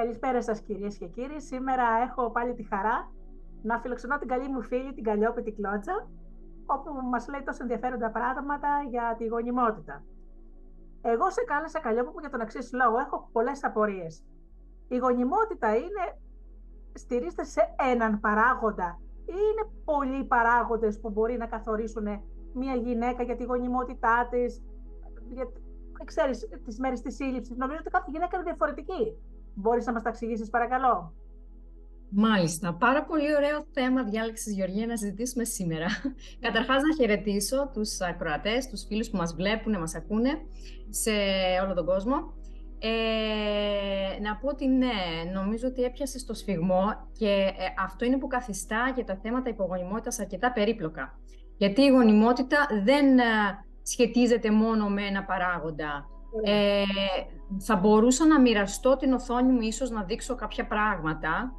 Καλησπέρα σας κυρίες και κύριοι. Σήμερα έχω πάλι τη χαρά να φιλοξενώ την καλή μου φίλη, την Καλλιόπητη Κλώτσα, όπου μας λέει τόσο ενδιαφέροντα πράγματα για τη γονιμότητα. Εγώ σε κάλεσα Καλλιόπη για τον εξής λόγο. Έχω πολλές απορίες. Η γονιμότητα είναι, στηρίζεται σε έναν παράγοντα ή είναι πολλοί παράγοντες που μπορεί να καθορίσουν μια γυναίκα για τη γονιμότητά της, για, ξέρεις, τις μέρες της σύλληψης. Νομίζω ότι κάθε γυναίκα είναι διαφορετική. Μπορείς να μας τα εξηγήσεις παρακαλώ; Μάλιστα. Πάρα πολύ ωραίο θέμα διάλεξης, Γεωργία, να συζητήσουμε σήμερα. Καταρχάς, να χαιρετήσω τους ακροατές, τους φίλους που μας βλέπουν, μας ακούνε σε όλο τον κόσμο. Ε, να πω ότι ναι, νομίζω ότι έπιασε στο σφιγμό και ε, αυτό είναι που καθιστά για τα θέματα υπογονιμότητας αρκετά περίπλοκα. Γιατί η γονιμότητα δεν ε, σχετίζεται μόνο με ένα παράγοντα. Ε, θα μπορούσα να μοιραστώ την οθόνη μου ίσως να δείξω κάποια πράγματα.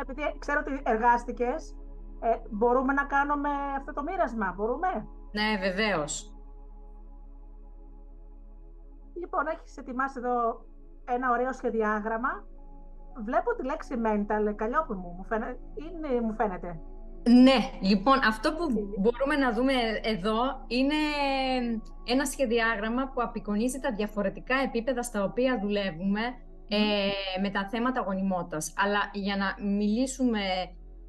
Επειδή ξέρω ότι εργάστηκες, ε, μπορούμε να κάνουμε αυτό το μοίρασμα, μπορούμε; Ναι, βεβαίως. Λοιπόν, έχεις ετοιμάσει εδώ ένα ωραίο σχεδιάγραμμα. Βλέπω τη λέξη mental, καλλιόπη μου, μου φαίνεται, είναι, μου φαίνεται. Ναι, λοιπόν, αυτό που μπορούμε να δούμε εδώ είναι ένα σχεδιάγραμμα που απεικονίζει τα διαφορετικά επίπεδα στα οποία δουλεύουμε ε, με τα θέματα γονιμότητας. Αλλά για να μιλήσουμε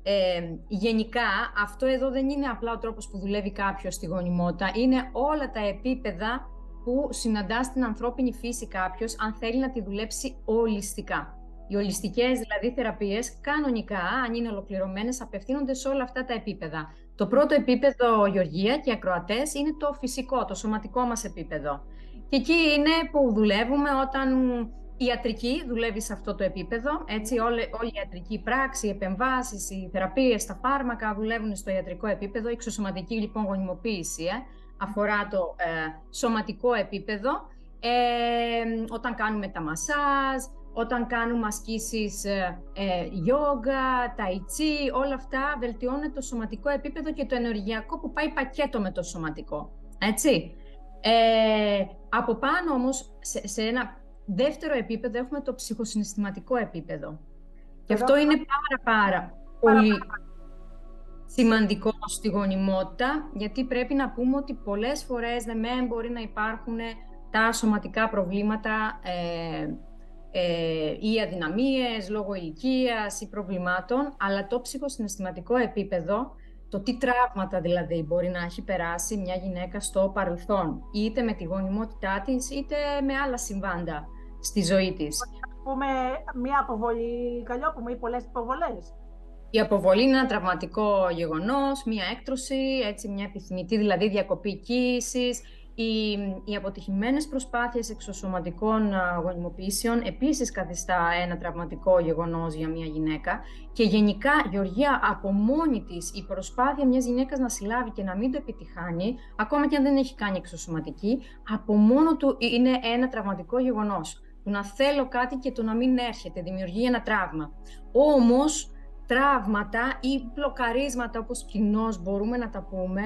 ε, γενικά, αυτό εδώ δεν είναι απλά ο τρόπος που δουλεύει κάποιος στη γονιμότητα, είναι όλα τα επίπεδα που συναντά στην ανθρώπινη φύση κάποιος αν θέλει να τη δουλέψει ολιστικά. Οι ολιστικές δηλαδή θεραπείες, κανονικά, αν είναι ολοκληρωμένες, απευθύνονται σε όλα αυτά τα επίπεδα. Το πρώτο επίπεδο, Γεωργία και ακροατές, είναι το φυσικό, το σωματικό μας επίπεδο. Και εκεί είναι που δουλεύουμε όταν η ιατρική δουλεύει σε αυτό το επίπεδο. Έτσι, όλη, όλη η ιατρική πράξη, οι επεμβάσεις, οι θεραπείες, τα φάρμακα δουλεύουν στο ιατρικό επίπεδο. Η εξωσωματική λοιπόν γονιμοποίηση ε, αφορά το ε, σωματικό επίπεδο. Ε, όταν κάνουμε τα μασάζ, όταν κάνουμε ασκήσεις ε, ε, γιόγκα, ταϊτσί, όλα αυτά βελτιώνουν το σωματικό επίπεδο και το ενεργειακό που πάει πακέτο με το σωματικό. Έτσι. Ε, από πάνω όμως, σε, ένα δεύτερο επίπεδο, έχουμε το ψυχοσυναισθηματικό επίπεδο. Και αυτό είναι πάρα πάρα πολύ σημαντικό στη γονιμότητα, γιατί πρέπει να πούμε ότι πολλές φορές δεν μπορεί να υπάρχουν τα σωματικά προβλήματα ε, ε, ή αδυναμίες λόγω ηλικίας ή προβλημάτων, αλλά το ψυχοσυναισθηματικό επίπεδο, το τι τραύματα δηλαδή μπορεί να έχει περάσει μια γυναίκα στο παρελθόν, είτε με τη γονιμότητά της, είτε με άλλα συμβάντα στη ζωή της. Πούμε μια αποβολή καλλιόπουμε ή πολλές υποβολές. Η αποβολή είναι ένα τραυματικό γεγονός, μια έκτρωση, έτσι, μια επιθυμητή δηλαδή διακοπή κοίησης, οι, οι αποτυχημένες προσπάθειες εξωσωματικών γονιμοποιήσεων επίσης καθιστά ένα τραυματικό γεγονός για μια γυναίκα και γενικά, Γεωργία, από μόνη της η προσπάθεια μιας γυναίκας να συλλάβει και να μην το επιτυχάνει, ακόμα και αν δεν έχει κάνει εξωσωματική, από μόνο του είναι ένα τραυματικό γεγονός. Το να θέλω κάτι και το να μην έρχεται, δημιουργεί ένα τραύμα. Όμως, τραύματα ή μπλοκαρίσματα, όπως κοινώς μπορούμε να τα πούμε,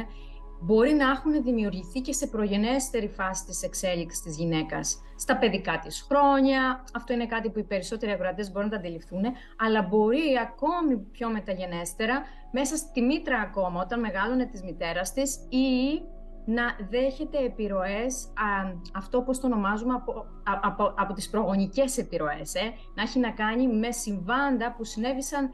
μπορεί να έχουν δημιουργηθεί και σε προγενέστερη φάση της εξέλιξης της γυναίκας. Στα παιδικά της χρόνια, αυτό είναι κάτι που οι περισσότεροι αγροατές μπορούν να τα αντιληφθούν, αλλά μπορεί ακόμη πιο μεταγενέστερα, μέσα στη μήτρα ακόμα, όταν μεγάλωνε της μητέρας της, ή να δέχεται επιρροές, αυτό όπως το ονομάζουμε, από, από, από τις προγονικές επιρροές, ε, να έχει να κάνει με συμβάντα που συνέβησαν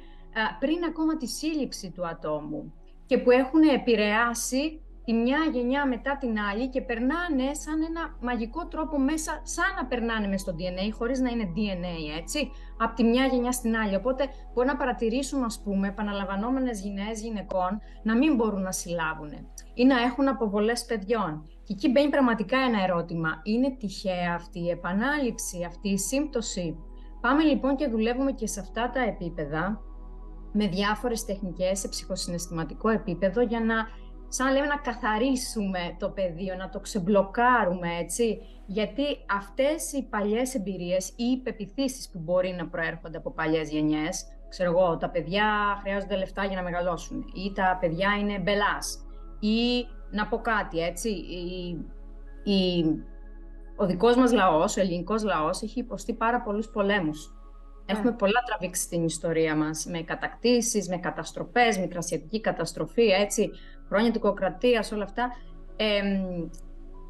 πριν ακόμα τη σύλληψη του ατόμου και που έχουν επηρεάσει τη μια γενιά μετά την άλλη και περνάνε σαν ένα μαγικό τρόπο μέσα, σαν να περνάνε μέσα στο DNA, χωρίς να είναι DNA, έτσι, από τη μια γενιά στην άλλη. Οπότε μπορεί να παρατηρήσουν, ας πούμε, επαναλαμβανόμενες γενναίες γυναικών να μην μπορούν να συλλάβουν ή να έχουν αποβολές παιδιών. Και εκεί μπαίνει πραγματικά ένα ερώτημα. Είναι τυχαία αυτή η επανάληψη, αυτή η σύμπτωση; Πάμε λοιπόν και δουλεύουμε και σε αυτά τα επίπεδα με διάφορες τεχνικές σε ψυχοσυναισθηματικό επίπεδο για να σαν λέμε να καθαρίσουμε το πεδίο, να το ξεμπλοκάρουμε, έτσι. Γιατί αυτές οι παλιές εμπειρίες ή οι πεπιθήσεις που μπορεί να προέρχονται από παλιές γενιές, ξέρω εγώ, τα παιδιά χρειάζονται λεφτά για να μεγαλώσουν ή τα παιδιά είναι μπελάς ή να πω κάτι, έτσι, η, η, ο δικός μας λαός, ο ελληνικός λαός, έχει υποστεί πάρα πολλούς πολέμους. Έχουμε πολλά τραβήξει στην ιστορία μας, με κατακτήσεις, με καταστροφές, μικρασιατική καταστροφή, έτσι, χρόνια τυκοκρατίας, όλα αυτά.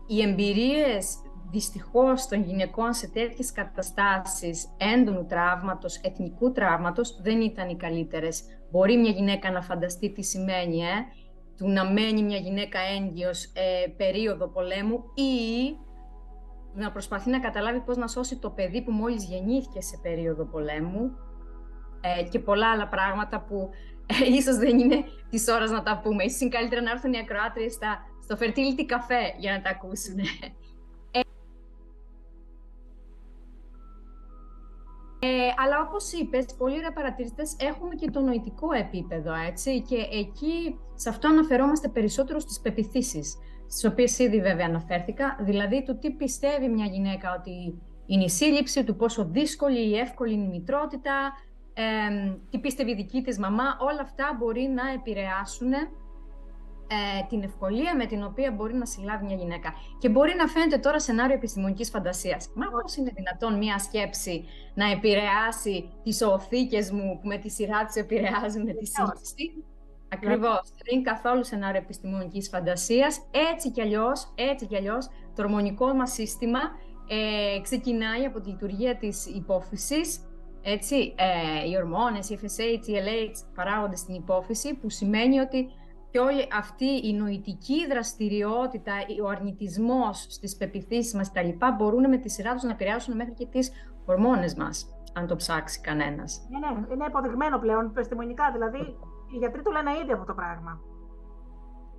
οι εμπειρίες δυστυχώς των γυναικών σε τέτοιες καταστάσεις έντονου τραύματος, εθνικού τραύματος, δεν ήταν οι καλύτερες. Μπορεί μια γυναίκα να φανταστεί τι σημαίνει, ε, του να μένει μια γυναίκα έγκυος ε, περίοδο πολέμου ή να προσπαθεί να καταλάβει πώς να σώσει το παιδί που μόλις γεννήθηκε σε περίοδο πολέμου ε, και πολλά άλλα πράγματα που ε, ίσως δεν είναι της ώρας να τα πούμε. Ίσως είναι καλύτερα να έρθουν οι ακροάτριες στο fertility καφέ για να τα ακούσουν. Ε, αλλά όπως είπες, πολλοί ρε παρατηρητές έχουμε και το νοητικό επίπεδο, έτσι, και εκεί σε αυτό αναφερόμαστε περισσότερο στις πεπιθήσεις, στις οποίες ήδη βέβαια αναφέρθηκα, δηλαδή του τι πιστεύει μια γυναίκα ότι είναι η σύλληψη, του πόσο δύσκολη ή εύκολη είναι η μητρότητα, ε, τι πιστεύει η δική της μαμά, όλα αυτά μπορεί να επηρεάσουν ε, την ευκολία με την οποία μπορεί να συλλάβει μια γυναίκα. Και μπορεί να φαίνεται τώρα σενάριο επιστημονικής φαντασίας. Μα πώς είναι δυνατόν μια σκέψη να επηρεάσει τις οθήκες μου που με τη σειρά τους επηρεάζουν τη σύλληψη. Ακριβώς. Δεν είναι καθόλου σενάριο επιστημονικής φαντασίας. Έτσι κι αλλιώς, έτσι κι αλλιώς, το ορμονικό μας σύστημα ε, ξεκινάει από τη λειτουργία της υπόφυσης, έτσι, ε, οι ορμόνες, οι FSH, οι LH παράγονται στην υπόφυση, που σημαίνει ότι και όλη αυτή η νοητική δραστηριότητα, ο αρνητισμός στις πεπιθήσεις μας κτλ. μπορούν με τη σειρά τους να επηρεάσουν μέχρι και τις ορμόνες μας, αν το ψάξει κανένας. Ναι, ναι, είναι υποδειγμένο πλέον επιστημονικά, δηλαδή οι γιατροί το λένε ήδη αυτό το πράγμα.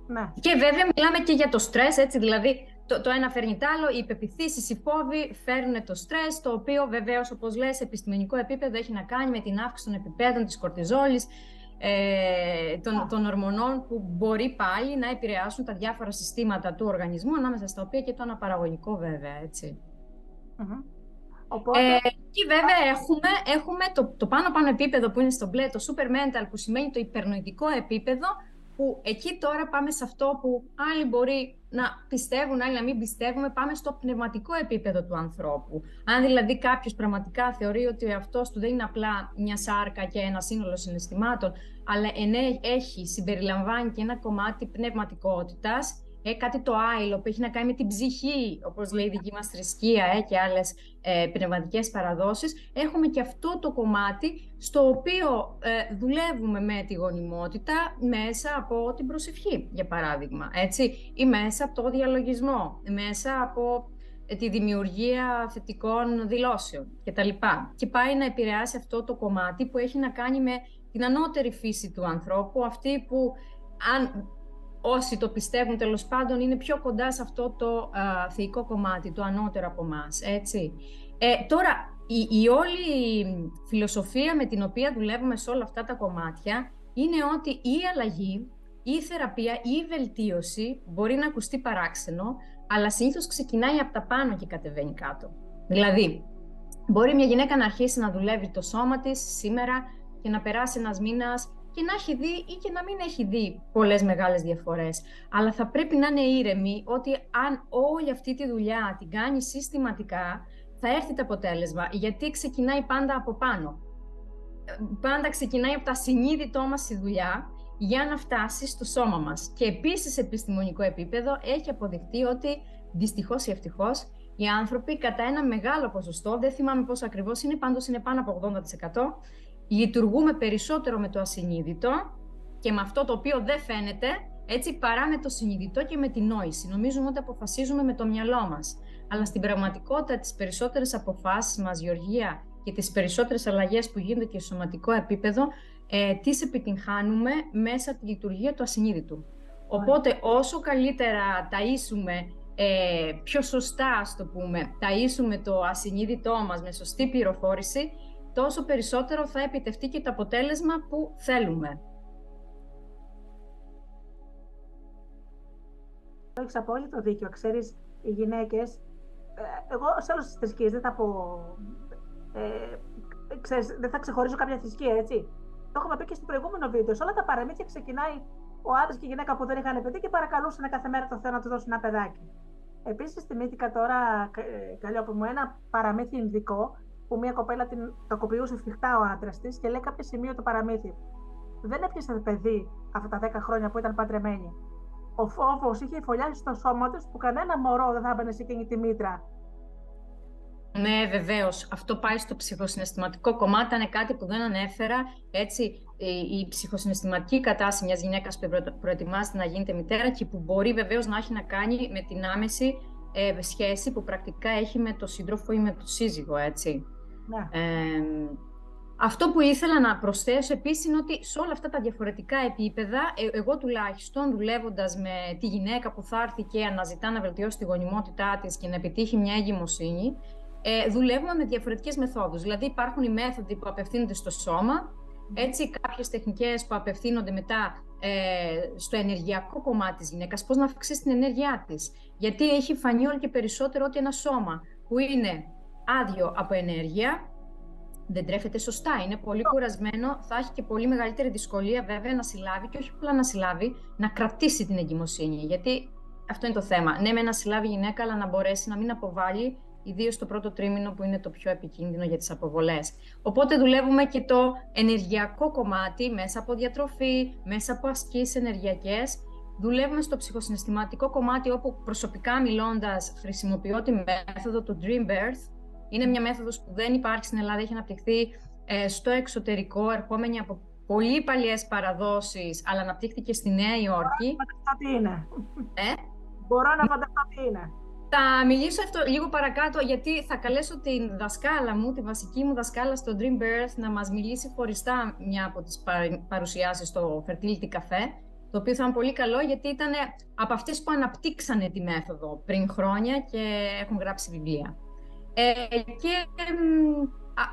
Ναι. Και βέβαια μιλάμε και για το στρες, έτσι, δηλαδή το, το ένα φέρνει το άλλο, οι πεπιθήσεις, οι φόβοι φέρνουν το στρες, το οποίο βεβαίως, όπως λες, σε επιστημονικό επίπεδο έχει να κάνει με την αύξηση των επιπέδων της κορτιζόλης, ε, των, των ορμονών που μπορεί πάλι να επηρεάσουν τα διάφορα συστήματα του οργανισμού, ανάμεσα στα οποία και το αναπαραγωγικό βέβαια, Οπότε... Ε, και βέβαια έχουμε, έχουμε το, το πάνω-πάνω επίπεδο που είναι στο μπλε, το super mental, που σημαίνει το υπερνοητικό επίπεδο, που εκεί τώρα πάμε σε αυτό που άλλοι μπορεί να πιστεύουν, άλλοι να μην πιστεύουμε, πάμε στο πνευματικό επίπεδο του ανθρώπου. Αν δηλαδή κάποιος πραγματικά θεωρεί ότι ο εαυτός του δεν είναι απλά μια σάρκα και ένα σύνολο συναισθημάτων, αλλά έχει, συμπεριλαμβάνει και ένα κομμάτι πνευματικότητας, ε, κάτι το άειλο που έχει να κάνει με την ψυχή, όπως λέει η δική μας θρησκεία ε, και άλλες ε, πνευματικές παραδόσεις, έχουμε και αυτό το κομμάτι στο οποίο ε, δουλεύουμε με τη γονιμότητα μέσα από την προσευχή, για παράδειγμα, έτσι, ή μέσα από το διαλογισμό, μέσα από ε, τη δημιουργία θετικών δηλώσεων κτλ. Και πάει να επηρεάσει αυτό το κομμάτι που έχει να κάνει με την ανώτερη φύση του ανθρώπου, αυτή που αν όσοι το πιστεύουν τέλος πάντων είναι πιο κοντά σε αυτό το α, θεϊκό κομμάτι, το ανώτερο από εμάς. έτσι. Ε, τώρα, η, η όλη φιλοσοφία με την οποία δουλεύουμε σε όλα αυτά τα κομμάτια είναι ότι η αλλαγή, η θεραπεία ή η βελτίωση μπορεί να ακουστεί παράξενο, αλλά συνήθως ξεκινάει από τα πάνω και κατεβαίνει κάτω. Δηλαδή, μπορεί μια γυναίκα να αρχίσει να δουλεύει το σώμα της σήμερα και να περάσει ένας μήνας και να έχει δει ή και να μην έχει δει πολλές μεγάλες διαφορές. Αλλά θα πρέπει να είναι ήρεμη ότι αν όλη αυτή τη δουλειά την κάνει συστηματικά, θα έρθει το αποτέλεσμα, γιατί ξεκινάει πάντα από πάνω. Πάντα ξεκινάει από τα συνείδητό μας η δουλειά για να φτάσει στο σώμα μας. Και επίσης σε επιστημονικό επίπεδο έχει αποδειχτεί ότι δυστυχώς ή ευτυχώς οι άνθρωποι κατά ένα μεγάλο ποσοστό, δεν θυμάμαι πώς ακριβώς είναι, πάντως είναι πάνω από 80%, λειτουργούμε περισσότερο με το ασυνείδητο και με αυτό το οποίο δεν φαίνεται, έτσι παρά με το συνειδητό και με την νόηση. Νομίζουμε ότι αποφασίζουμε με το μυαλό μας. Αλλά στην πραγματικότητα τις περισσότερες αποφάσεις μας, Γεωργία, και τις περισσότερες αλλαγές που γίνονται και στο σωματικό επίπεδο, ε, τις επιτυγχάνουμε μέσα από τη λειτουργία του ασυνείδητου. Οπότε όσο καλύτερα ταΐσουμε ε, πιο σωστά, ας το πούμε, ταΐσουμε το ασυνείδητό μας με σωστή πληροφόρηση, τόσο περισσότερο θα επιτευχθεί και το αποτέλεσμα που θέλουμε. Έχεις απόλυτο δίκιο. Ξέρεις, οι γυναίκες, ε, εγώ σε όλες τις θρησκείες δεν θα πω, ε, ξέρεις, δεν θα ξεχωρίσω κάποια θρησκεία, έτσι. Το έχουμε πει και στο προηγούμενο βίντεο. Σε όλα τα παραμύθια ξεκινάει ο άντρας και η γυναίκα που δεν είχαν παιδί και παρακαλούσαν κάθε μέρα το Θεό να του δώσει ένα παιδάκι. Επίσης, θυμήθηκα τώρα, ε, καλή από μου, ένα παραμύθι Ινδικό που μια κοπέλα την τοκοποιούσε φρικτά ο άντρας της και λέει κάποια σημείο το παραμύθι. Δεν έπιασες παιδί αυτά τα 10 χρόνια που ήταν παντρεμένη. Ο φόβος είχε φωλιάσει στο σώμα του που κανένα μωρό δεν θα έμπαινε σε εκείνη τη μήτρα. Ναι, βεβαίως. Αυτό πάει στο ψυχοσυναισθηματικό κομμάτι. Είναι κάτι που δεν ανέφερα. Έτσι, η ψυχοσυναισθηματική κατάσταση μιας γυναίκας που προετοιμάζεται να γίνεται μητέρα και που μπορεί βεβαίως να έχει να κάνει με την άμεση ε, σχέση που πρακτικά έχει με το σύντροφο ή με το σύζυγο, έτσι. Ναι. Ε, αυτό που ήθελα να προσθέσω επίσης είναι ότι σε όλα αυτά τα διαφορετικά επίπεδα, ε, εγώ τουλάχιστον δουλεύοντας με τη γυναίκα που θα έρθει και αναζητά να βελτιώσει τη γονιμότητά της και να επιτύχει μια εγκυμοσύνη, ε, δουλεύουμε με διαφορετικές μεθόδους. Δηλαδή υπάρχουν οι μέθοδοι που απευθύνονται στο σώμα, έτσι κάποιες τεχνικές που απευθύνονται μετά ε, στο ενεργειακό κομμάτι της γυναίκας, πώς να αυξήσει την ενέργειά της. Γιατί έχει φανεί όλο και περισσότερο ότι ένα σώμα που είναι άδειο από ενέργεια, δεν τρέφεται σωστά, είναι πολύ κουρασμένο, θα έχει και πολύ μεγαλύτερη δυσκολία βέβαια να συλλάβει και όχι απλά να συλλάβει, να κρατήσει την εγκυμοσύνη. Γιατί αυτό είναι το θέμα. Ναι, με να συλλάβει γυναίκα, αλλά να μπορέσει να μην αποβάλει ιδίως το πρώτο τρίμηνο που είναι το πιο επικίνδυνο για τις αποβολές. Οπότε δουλεύουμε και το ενεργειακό κομμάτι μέσα από διατροφή, μέσα από ασκήσεις ενεργειακές. Δουλεύουμε στο ψυχοσυναισθηματικό κομμάτι όπου προσωπικά μιλώντας χρησιμοποιώ τη μέθοδο του Dream Birth. Είναι μια μέθοδος που δεν υπάρχει στην Ελλάδα, έχει αναπτυχθεί ε, στο εξωτερικό, ερχόμενη από πολύ παλιές παραδόσεις, αλλά αναπτύχθηκε στη Νέα Υόρκη. Μπορώ να φανταστώ τι είναι. Ε; Μπορώ να φανταστώ τι είναι. Θα μιλήσω αυτό λίγο παρακάτω, γιατί θα καλέσω την δασκάλα μου, τη βασική μου δασκάλα στο Dream Birth, να μας μιλήσει χωριστά μια από τις παρουσιάσεις στο Fertility Café, το οποίο θα είναι πολύ καλό, γιατί ήταν από αυτές που αναπτύξανε τη μέθοδο πριν χρόνια και έχουν γράψει βιβλία. Ε, και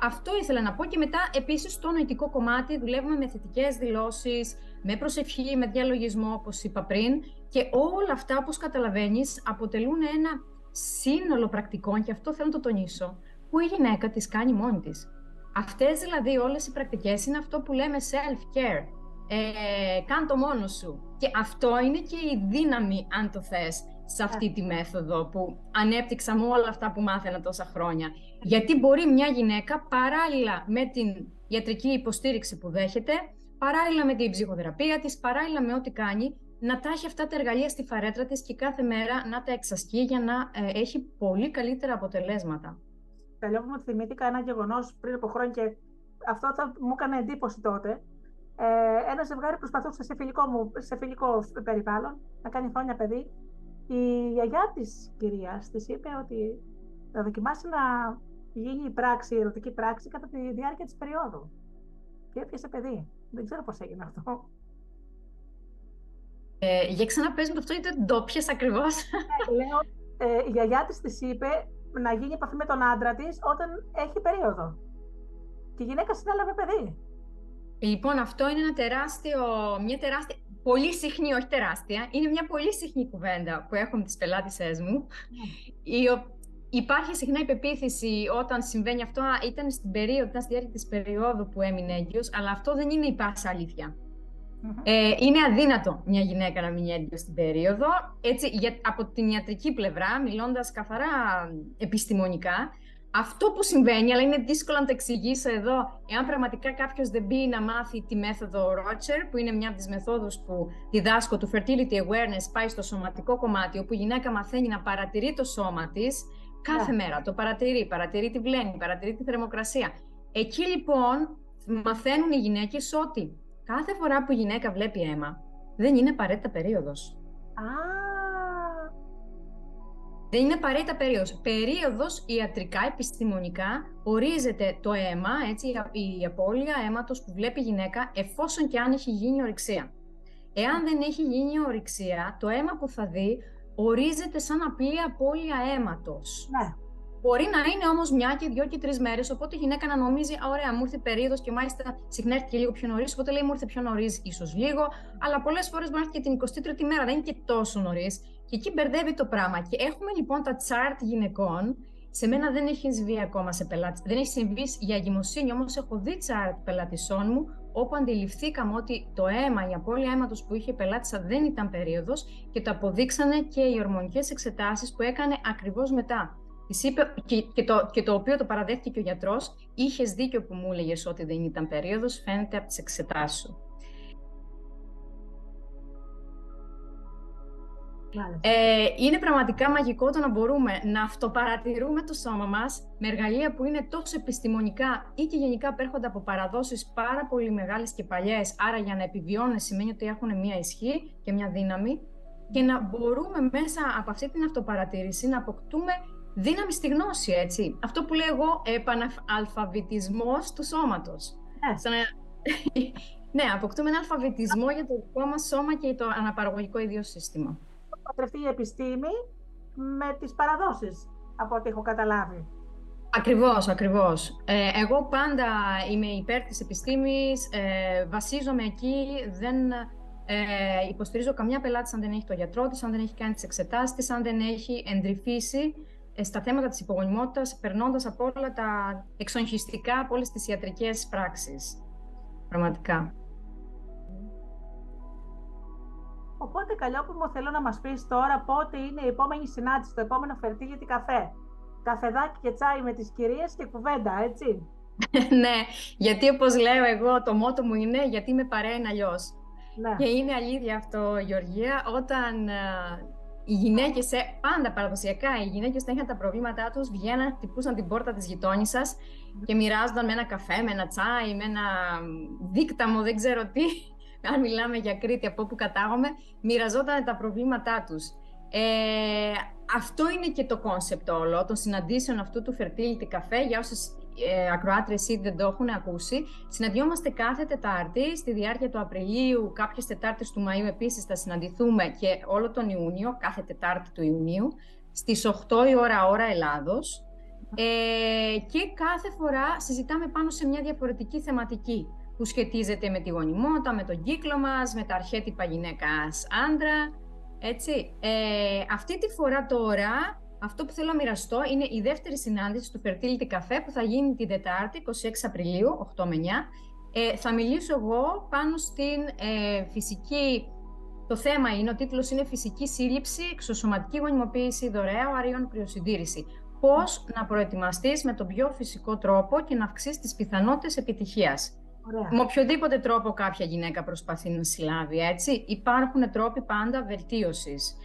αυτό ήθελα να πω και μετά επίσης στο νοητικό κομμάτι δουλεύουμε με θετικές δηλώσεις, με προσευχή, με διαλογισμό όπως είπα πριν και όλα αυτά όπως καταλαβαίνεις αποτελούν ένα σύνολο πρακτικών, και αυτό θέλω να το τονίσω, που η γυναίκα τις κάνει μόνη της. Αυτές δηλαδή όλες οι πρακτικές είναι αυτό που λέμε self-care. Ε, κάν το μόνος σου. Και αυτό είναι και η δύναμη, αν το θες, σε αυτή τη μέθοδο που ανέπτυξα με όλα αυτά που μάθαινα τόσα χρόνια. Γιατί μπορεί μια γυναίκα παράλληλα με την ιατρική υποστήριξη που δέχεται, παράλληλα με την ψυχοθεραπεία της, παράλληλα με ό,τι κάνει, να τα έχει αυτά τα εργαλεία στη φαρέτρα της και κάθε μέρα να τα εξασκεί για να ε, έχει πολύ καλύτερα αποτελέσματα. Παλιό μου θυμήθηκα ένα γεγονός πριν από χρόνια και αυτό θα μου έκανε εντύπωση τότε. Ε, ένα ζευγάρι προσπαθούσε σε φιλικό, μου, σε φιλικό περιβάλλον να κάνει χρόνια παιδί. Η γιαγιά της κυρίας της είπε ότι θα δοκιμάσει να γίνει η πράξη, η ερωτική πράξη κατά τη διάρκεια της περίοδου. Και έπιασε παιδί. Δεν ξέρω πώς έγινε αυτό. Ε, για ξαναπες μου αυτό, γιατί δεν το πιες ακριβώς. Ε, λέω, ε, η γιαγιά της της είπε να γίνει επαφή με τον άντρα της όταν έχει περίοδο. Και η γυναίκα συνέλαβε παιδί. Λοιπόν, αυτό είναι ένα τεράστιο, μια τεράστια, πολύ συχνή, όχι τεράστια, είναι μια πολύ συχνή κουβέντα που έχω με τις πελάτησές μου. Ναι. Η, υπάρχει συχνά η πεποίθηση όταν συμβαίνει αυτό, ήταν στην περίοδο, ήταν στη διάρκεια της περίοδου που έμεινε έγκυος, αλλά αυτό δεν είναι η πάσα αλήθεια. Ε, είναι αδύνατο μια γυναίκα να μείνει έγκυος στην περίοδο. Έτσι, για, από την ιατρική πλευρά, μιλώντας καθαρά επιστημονικά, αυτό που συμβαίνει, αλλά είναι δύσκολο να το εξηγήσω εδώ, εάν πραγματικά κάποιος δεν μπει να μάθει τη μέθοδο Rocher, που είναι μια από τις μεθόδους που διδάσκω του Fertility Awareness, πάει στο σωματικό κομμάτι, όπου η γυναίκα μαθαίνει να παρατηρεί το σώμα της κάθε ναι. μέρα. Το παρατηρεί, παρατηρεί τη βλέμη, παρατηρεί τη θερμοκρασία. Εκεί λοιπόν μαθαίνουν οι γυναίκες ότι κάθε φορά που η γυναίκα βλέπει αίμα, δεν είναι απαραίτητα περίοδος. Α, δεν είναι απαραίτητα περίοδος. Περίοδος ιατρικά, επιστημονικά, ορίζεται το αίμα, έτσι, η απώλεια αίματος που βλέπει η γυναίκα, εφόσον και αν έχει γίνει ορυξία. Εάν δεν έχει γίνει ορυξία, το αίμα που θα δει ορίζεται σαν απλή απώλεια αίματος. Ναι. Μπορεί να είναι όμως μια και δύο και τρεις μέρες, οπότε η γυναίκα να νομίζει, Α, ωραία, μου ήρθε περίοδος και μάλιστα συχνά έρθει και λίγο πιο νωρίς. Οπότε λέει, μου ήρθε πιο νωρίς, ίσως λίγο, αλλά πολλές φορές μπορεί να έρθει και την 23η μέρα, δεν είναι και τόσο νωρίς. Και εκεί μπερδεύει το πράγμα. Και έχουμε λοιπόν τα chart γυναικών. Σε μένα δεν έχει συμβεί ακόμα σε πελάτη. Δεν έχει συμβεί για εγκυμοσύνη, όμως έχω δει chart πελατησών μου, όπου αντιληφθήκαμε ότι το αίμα, η απώλεια αίματος που είχε πελάτησα δεν ήταν περίοδος και το αποδείξανε και οι ορμονικές εξετάσεις που έκανε ακριβώς μετά. Της είπε, και, και, το, και το οποίο το παραδέχτηκε και ο γιατρός, είχες δίκιο που μου έλεγες ότι δεν ήταν περίοδος, φαίνεται από τις εξετάσεις σου. Ε, είναι πραγματικά μαγικό το να μπορούμε να αυτοπαρατηρούμε το σώμα μας με εργαλεία που είναι τόσο επιστημονικά ή και γενικά απέρχονται από παραδόσεις πάρα πολύ μεγάλες και παλιές, άρα για να επιβιώνουν σημαίνει ότι έχουν μια ισχύ και μια δύναμη και να μπορούμε μέσα από αυτή την αυτοπαρατήρηση να αποκτούμε δύναμη στη γνώση, έτσι. Αυτό που λέω εγώ, επαναλφαβητισμός του σώματος. ναι, αποκτούμε ένα αλφαβητισμό για το δικό μας σώμα και το αναπαραγωγικό ίδιο σύστημα παντρευτεί η επιστήμη με τις παραδόσεις, από ό,τι έχω καταλάβει. Ακριβώς, ακριβώς. Ε, εγώ πάντα είμαι υπέρ της επιστήμης, ε, βασίζομαι εκεί, δεν ε, υποστηρίζω καμιά πελάτη αν δεν έχει το γιατρό της, αν δεν έχει κάνει τις εξετάσεις της, αν δεν έχει εντρυφήσει ε, στα θέματα της υπογονιμότητας, περνώντας από όλα τα εξονχιστικά, από όλες τις ιατρικές πράξεις. Πραγματικά. Οπότε, μου θέλω να μας πεις τώρα πότε είναι η επόμενη συνάντηση, το επόμενο fertility καφέ. Καφεδάκι και τσάι με τις κυρίες και κουβέντα, έτσι. ναι, γιατί όπως λέω εγώ, το μότο μου είναι γιατί με παρέα αλλιώς. Ναι. Και είναι αλήθεια αυτό, Γεωργία, όταν ε, οι γυναίκες, ε, πάντα παραδοσιακά, οι γυναίκες όταν είχαν τα προβλήματά τους, βγαίναν, χτυπούσαν την πόρτα της γειτόνισσας και μοιράζονταν με ένα καφέ, με ένα τσάι, με ένα δίκταμο, δεν ξέρω τι αν μιλάμε για Κρήτη από όπου κατάγομαι, μοιραζόταν τα προβλήματά τους. Ε, αυτό είναι και το concept όλο των συναντήσεων αυτού του Fertility Cafe, για όσες ε, ακροάτρες ήδη δεν το έχουν ακούσει. Συναντιόμαστε κάθε Τετάρτη, στη διάρκεια του Απριλίου, κάποιες Τετάρτες του Μαΐου επίσης θα συναντηθούμε και όλο τον Ιούνιο, κάθε Τετάρτη του Ιουνίου, στις 8 η ώρα ώρα Ελλάδος. Ε, και κάθε φορά συζητάμε πάνω σε μια διαφορετική θεματική που σχετίζεται με τη γονιμότητα, με τον κύκλο μας, με τα αρχέτυπα γυναίκας άντρα, έτσι. Ε, αυτή τη φορά τώρα, αυτό που θέλω να μοιραστώ είναι η δεύτερη συνάντηση του Fertility Cafe που θα γίνει την Τετάρτη, 26 Απριλίου, 8 με 9. Ε, θα μιλήσω εγώ πάνω στην ε, φυσική... Το θέμα είναι, ο τίτλος είναι «Φυσική σύλληψη, εξωσωματική γονιμοποίηση, δωρεά αρίων κρυοσυντήρηση». Πώς να προετοιμαστείς με τον πιο φυσικό τρόπο και να αυξήσεις τις πιθανότητες επιτυχίας. Ωραία. Με οποιοδήποτε τρόπο κάποια γυναίκα προσπαθεί να συλλάβει, έτσι. Υπάρχουν τρόποι πάντα βελτίωσης.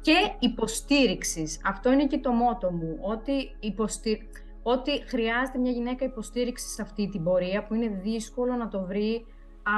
Και υποστήριξης. Αυτό είναι και το μότο μου, ότι, υποστή... ότι χρειάζεται μια γυναίκα υποστήριξης σε αυτή την πορεία, που είναι δύσκολο να το βρει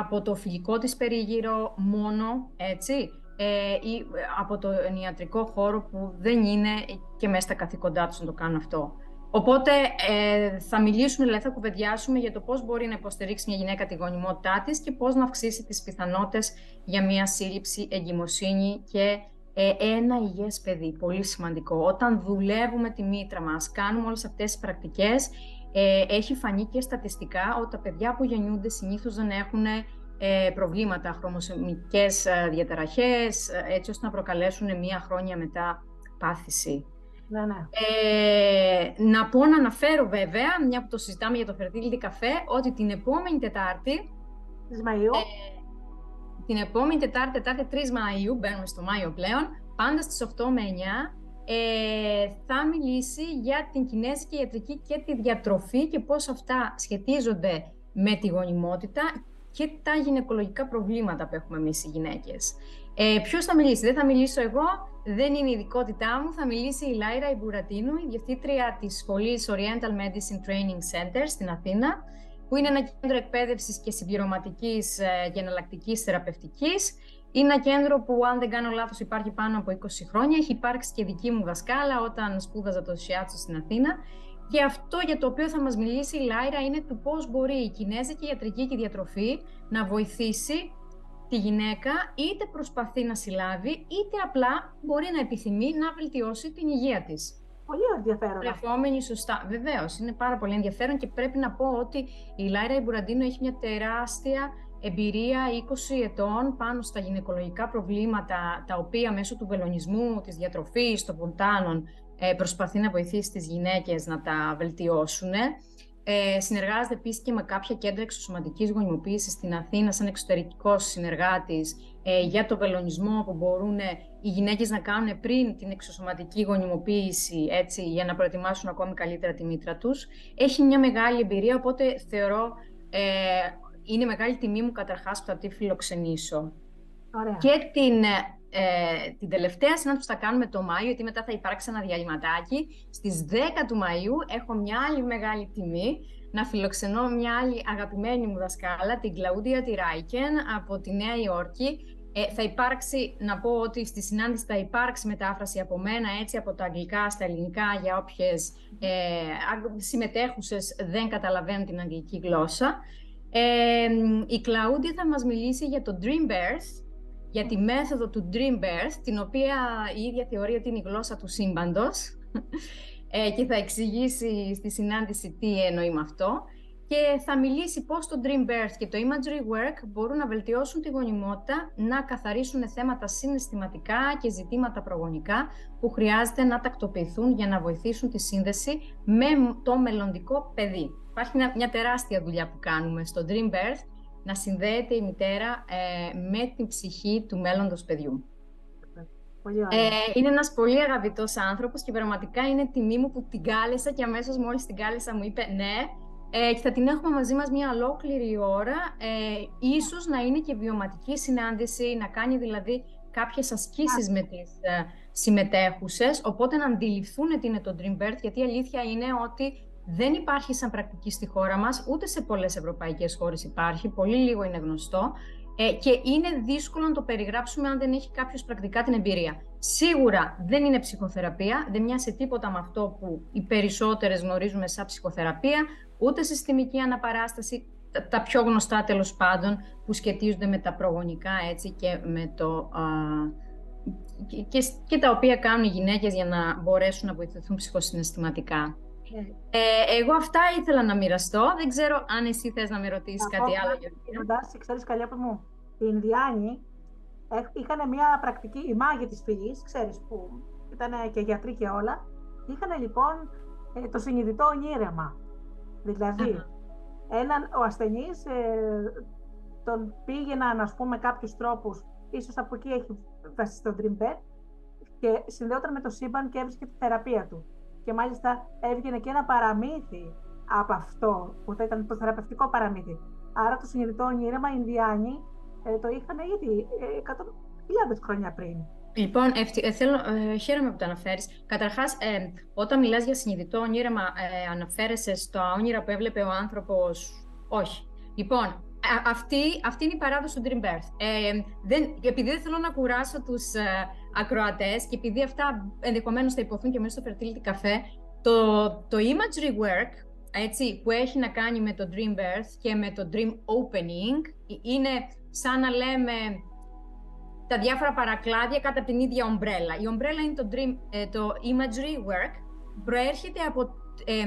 από το φυγικό της περίγυρο μόνο, έτσι, ε, ή από το ιατρικό χώρο που δεν είναι και μέσα στα καθήκοντά τους να το κάνουν αυτό. Οπότε ε, θα μιλήσουμε, δηλαδή θα κουβεντιάσουμε για το πώς μπορεί να υποστηρίξει μια γυναίκα τη γονιμότητά της και πώς να αυξήσει τις πιθανότητες για μια σύλληψη, εγκυμοσύνη και ε, ένα υγιές παιδί. Πολύ σημαντικό. Όταν δουλεύουμε τη μήτρα μας, κάνουμε όλες αυτές τις πρακτικές, ε, έχει φανεί και στατιστικά ότι τα παιδιά που γεννιούνται συνήθως δεν έχουν ε, προβλήματα, χρωμοσωμικές ε, διαταραχές, έτσι ώστε να προκαλέσουν μία χρόνια μετά πάθηση. Ναι, ναι. Ε, να πω να αναφέρω βέβαια, μια που το συζητάμε για το Fertility Café, ότι την επόμενη Τετάρτη. Της Μαΐου. Ε, την επόμενη Τετάρτη, Τετάρτη 3 Μαΐου, μπαίνουμε στο Μάιο πλέον, πάντα στις 8 με 9, ε, θα μιλήσει για την κινέζικη ιατρική και τη διατροφή και πώς αυτά σχετίζονται με τη γονιμότητα και τα γυναικολογικά προβλήματα που έχουμε εμείς οι γυναίκες. Ε, Ποιος θα μιλήσει, δεν θα μιλήσω εγώ, δεν είναι η ειδικότητά μου. Θα μιλήσει η Λάιρα Ιμπουρατίνου, η διευθύντρια της σχολής Oriental Medicine Training Center στην Αθήνα, που είναι ένα κέντρο εκπαίδευσης και συμπληρωματικής ε, και εναλλακτικής θεραπευτικής. Είναι ένα κέντρο που, αν δεν κάνω λάθος, υπάρχει πάνω από 20 χρόνια. Έχει υπάρξει και δική μου δασκάλα όταν σπούδαζα το Σιάτσο στην Αθήνα. Και αυτό για το οποίο θα μας μιλήσει η Λάιρα είναι του πώς μπορεί η Κινέζικη ιατρική και διατροφή να βοηθήσει τη γυναίκα είτε προσπαθεί να συλλάβει, είτε απλά μπορεί να επιθυμεί να βελτιώσει την υγεία της. Πολύ ενδιαφέρον. Τρεφόμενη σωστά. Βεβαίως, είναι πάρα πολύ ενδιαφέρον και πρέπει να πω ότι η Λάιρα Ιμπουραντίνο έχει μια τεράστια εμπειρία 20 ετών πάνω στα γυναικολογικά προβλήματα, τα οποία μέσω του βελονισμού, της διατροφής, των ποντάνων, ε, προσπαθεί να βοηθήσει τις γυναίκες να τα βελτιώσουν. Ε, συνεργάζεται επίσης και με κάποια κέντρα εξωσωματικής γονιμοποίησης στην Αθήνα, σαν εξωτερικός συνεργάτης ε, για το βελονισμό που μπορούν οι γυναίκες να κάνουν πριν την εξωσωματική γονιμοποίηση, έτσι, για να προετοιμάσουν ακόμη καλύτερα τη μήτρα τους. Έχει μια μεγάλη εμπειρία, οπότε θεωρώ ε, είναι μεγάλη τιμή μου καταρχάς που θα τη φιλοξενήσω. Ωραία. Και την, ε, την τελευταία συνάντηση που θα κάνουμε το Μάιο, γιατί μετά θα υπάρξει ένα διαλυματάκι, στις 10 του Μαΐου έχω μια άλλη μεγάλη τιμή να φιλοξενώ μια άλλη αγαπημένη μου δασκάλα, την Κλαούντια Τιράικεν από τη Νέα Υόρκη. Ε, θα υπάρξει, να πω ότι στη συνάντηση θα υπάρξει μετάφραση από μένα, έτσι από τα αγγλικά στα ελληνικά, για όποιες ε, συμμετέχουσες δεν καταλαβαίνουν την αγγλική γλώσσα. Ε, η Κλαούντια θα μας μιλήσει για το Dream Birth, για τη μέθοδο του Dream Birth, την οποία η ίδια θεωρεί ότι είναι η γλώσσα του σύμπαντος ε, και θα εξηγήσει στη συνάντηση τι εννοεί με αυτό και θα μιλήσει πώς το Dream Birth και το Imagery Work μπορούν να βελτιώσουν τη γονιμότητα, να καθαρίσουν θέματα συναισθηματικά και ζητήματα προγονικά που χρειάζεται να τακτοποιηθούν για να βοηθήσουν τη σύνδεση με το μελλοντικό παιδί. Υπάρχει μια, τεράστια δουλειά που κάνουμε στο Dream Birth να συνδέεται η μητέρα ε, με την ψυχή του μέλλοντος παιδιού. ε, είναι ένας πολύ αγαπητός άνθρωπος και πραγματικά είναι τιμή μου που την κάλεσα και αμέσως μόλις την κάλεσα μου είπε ναι ε, και θα την έχουμε μαζί μας μια ολόκληρη ώρα, ε, ίσως να είναι και βιωματική συνάντηση, να κάνει δηλαδή κάποιες ασκήσεις με τις ε, συμμετέχουσες, οπότε να αντιληφθούν τι είναι το Dream Birth, γιατί η αλήθεια είναι ότι δεν υπάρχει σαν πρακτική στη χώρα μας, ούτε σε πολλές ευρωπαϊκές χώρες υπάρχει, πολύ λίγο είναι γνωστό ε, και είναι δύσκολο να το περιγράψουμε αν δεν έχει κάποιος πρακτικά την εμπειρία. Σίγουρα δεν είναι ψυχοθεραπεία, δεν μοιάζει τίποτα με αυτό που οι περισσότερες γνωρίζουμε σαν ψυχοθεραπεία, ούτε συστημική αναπαράσταση, τα πιο γνωστά τέλος πάντων που σχετίζονται με τα προγονικά έτσι και με το... και, και τα οποία κάνουν οι γυναίκες για να μπορέσουν να βοηθηθούν ψυχοσυναισθηματικά. Ναι. Ε, εγώ αυτά ήθελα να μοιραστώ. Δεν ξέρω αν εσύ θες να με ρωτήσεις κάτι άλλο. Εντάξει, ξέρεις που μου, οι Ινδιάνοι είχαν μια πρακτική, η μάγη της φυλής, ξέρεις που ήταν και γιατροί και όλα, είχαν λοιπόν ε, το συνειδητό ονείρεμα. Δηλαδή, έναν, ο ασθενής ε, τον πήγαιναν, ας πούμε, κάποιους τρόπους, ίσως από εκεί έχει βασιστεί το Dream Bed, και συνδέονταν με το σύμπαν και έβρισκε τη θεραπεία του και μάλιστα έβγαινε και ένα παραμύθι από αυτό που θα ήταν το θεραπευτικό παραμύθι. Άρα το συνειδητό όνειρεμα οι Ινδιάνοι ε, το είχαν ήδη ε, χρόνια πριν. Λοιπόν, ε, θέλω, ε, χαίρομαι που το αναφέρεις. Καταρχάς, ε, όταν μιλάς για συνειδητό όνειρεμα, ε, αναφέρεσαι στο όνειρα που έβλεπε ο άνθρωπος; Όχι. Λοιπόν, αυτή, αυτή είναι η παράδοση του Dream Birth. Ε, δεν, επειδή δεν θέλω να κουράσω τους ε, ακροατές και επειδή αυτά ενδεχομένως θα υποθούν και μέσα στο Fertility Café, το, το imagery work έτσι, που έχει να κάνει με το Dream Birth και με το Dream Opening είναι σαν να λέμε τα διάφορα παρακλάδια κάτω από την ίδια ομπρέλα. Η ομπρέλα είναι το, dream, ε, το imagery work, προέρχεται από... Ε,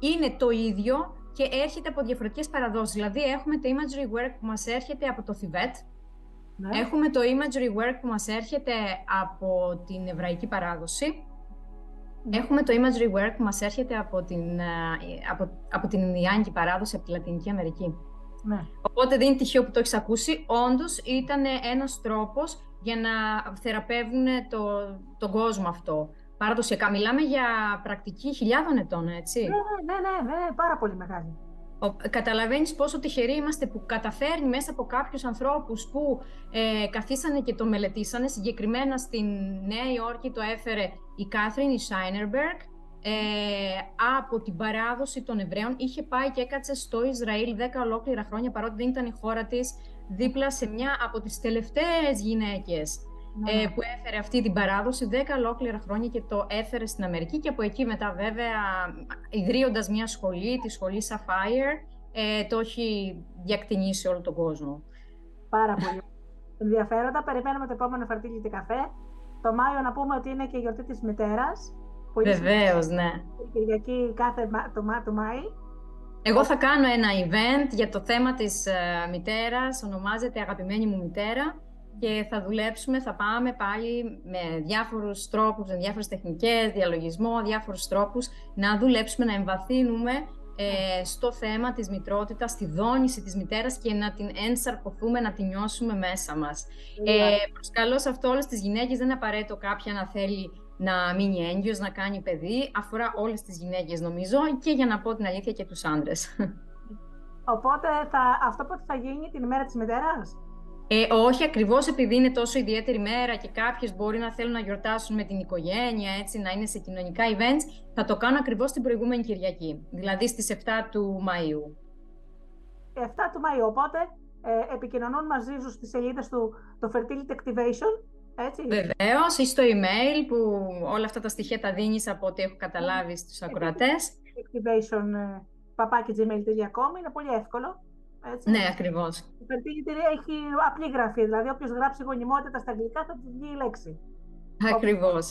είναι το ίδιο και έρχεται από διαφορετικές παραδόσεις. Δηλαδή έχουμε το imagery work που μας έρχεται από το Θιβέτ, ναι. έχουμε το imagery work που μας έρχεται από την εβραϊκή παράδοση, ναι. έχουμε το imagery work που μας έρχεται από την, ε, από, από την Ινδιάνικη παράδοση, από τη Λατινική Αμερική. Ναι. Οπότε δεν είναι τυχαίο που το έχεις ακούσει. Όντως ήταν ένας τρόπος για να θεραπεύουν το, τον κόσμο αυτό παραδοσιακά. Μιλάμε για πρακτική χιλιάδων ετών, έτσι. Ναι, ναι, ναι, ναι, ναι πάρα πολύ μεγάλη. Καταλαβαίνεις πόσο τυχεροί είμαστε που καταφέρνει μέσα από κάποιους ανθρώπους που ε, καθίσανε και το μελετήσανε. Συγκεκριμένα στην Νέα Υόρκη το έφερε η Κάθριν Σάινερμπεργκ ε, από την παράδοση των Εβραίων. Είχε πάει και έκατσε στο Ισραήλ 10 ολόκληρα χρόνια παρότι δεν ήταν η χώρα της δίπλα σε μια από τις τελευταίες γυναίκες ε, ναι. που έφερε αυτή την παράδοση 10 ολόκληρα χρόνια και το έφερε στην Αμερική και από εκεί μετά βέβαια ιδρύοντας μια σχολή, τη σχολή Sapphire, ε, το έχει διακτηνήσει όλο τον κόσμο. Πάρα πολύ ενδιαφέροντα. Περιμένουμε το επόμενο φαρτίλι καφέ. Το Μάιο να πούμε ότι είναι και η γιορτή της μητέρας. Βεβαίως, ναι. Κυριακή κάθε το, το Μάη. Εγώ θα κάνω ένα event για το θέμα της uh, μητέρας, ονομάζεται «Αγαπημένη μου μητέρα» και θα δουλέψουμε, θα πάμε πάλι με διάφορους τρόπους, με διάφορες τεχνικές, διαλογισμό, διάφορους τρόπους, να δουλέψουμε, να εμβαθύνουμε ε, στο θέμα της μητρότητας, στη δόνηση της μητέρας και να την ενσαρκωθούμε, να την νιώσουμε μέσα μας. Ε, προσκαλώ σε αυτό όλες τις γυναίκες, δεν είναι απαραίτητο κάποια να θέλει να μείνει έγκυος, να κάνει παιδί. Αφορά όλες τις γυναίκες νομίζω και για να πω την αλήθεια και τους άντρες. Οπότε θα, αυτό πότε θα γίνει την ημέρα της μητέρας; Ε, όχι, ακριβώς επειδή είναι τόσο ιδιαίτερη μέρα και κάποιες μπορεί να θέλουν να γιορτάσουν με την οικογένεια, έτσι, να είναι σε κοινωνικά events, θα το κάνω ακριβώς την προηγούμενη Κυριακή, δηλαδή στις 7 του Μαΐου. 7 του Μαΐου, οπότε ε, επικοινωνούν μαζί σου στις σελίδες του το Fertility Activation, έτσι. Βεβαίως, ή στο email που όλα αυτά τα στοιχεία τα δίνεις από ό,τι έχω καταλάβει στους ακροατές. Activation, ε, papakigmail.com, είναι πολύ εύκολο. Έτσι. Ναι, ακριβώς. Η fertility έχει απλή γραφή. Δηλαδή, όποιος γράψει γονιμότητα στα αγγλικά θα του βγει η λέξη. Ακριβώς.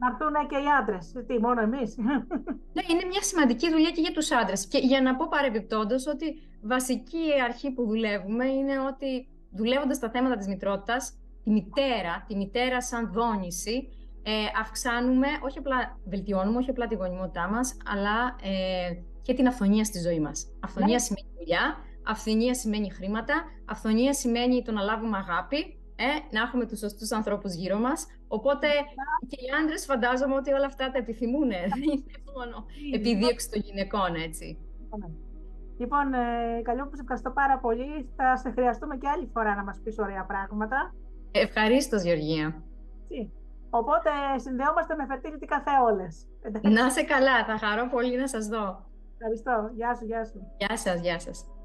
Να έρθουν και οι άντρες. Τι, μόνο εμείς; Ναι, είναι μια σημαντική δουλειά και για τους άντρες. Και για να πω παρεμπιπτόντως ότι βασική αρχή που δουλεύουμε είναι ότι δουλεύοντας τα θέματα της μητρότητας, τη μητέρα, τη μητέρα σαν δόνηση, ε, αυξάνουμε, όχι απλά βελτιώνουμε, όχι απλά τη γονιμότητά μας, αλλά ε, και την αυθονία στη ζωή μας. Αυθονία ναι. σημαίνει δουλειά, Αυθονία σημαίνει χρήματα. Αυθονία σημαίνει το να λάβουμε αγάπη, ε, να έχουμε τους σωστούς ανθρώπους γύρω μας. Οπότε και οι άντρες φαντάζομαι ότι όλα αυτά τα επιθυμούν. Δεν είναι μόνο επιδίωξη των γυναικών, έτσι. Λοιπόν, ε, που σε ευχαριστώ πάρα πολύ. Θα σε χρειαστούμε και άλλη φορά να μας πεις ωραία πράγματα. Ευχαρίστως, Γεωργία. Οπότε συνδεόμαστε με Fertility Café όλες. Να σε καλά, θα χαρώ πολύ να σας δω. Ευχαριστώ. Γεια σου, γεια σου. Γεια σας, γεια σας.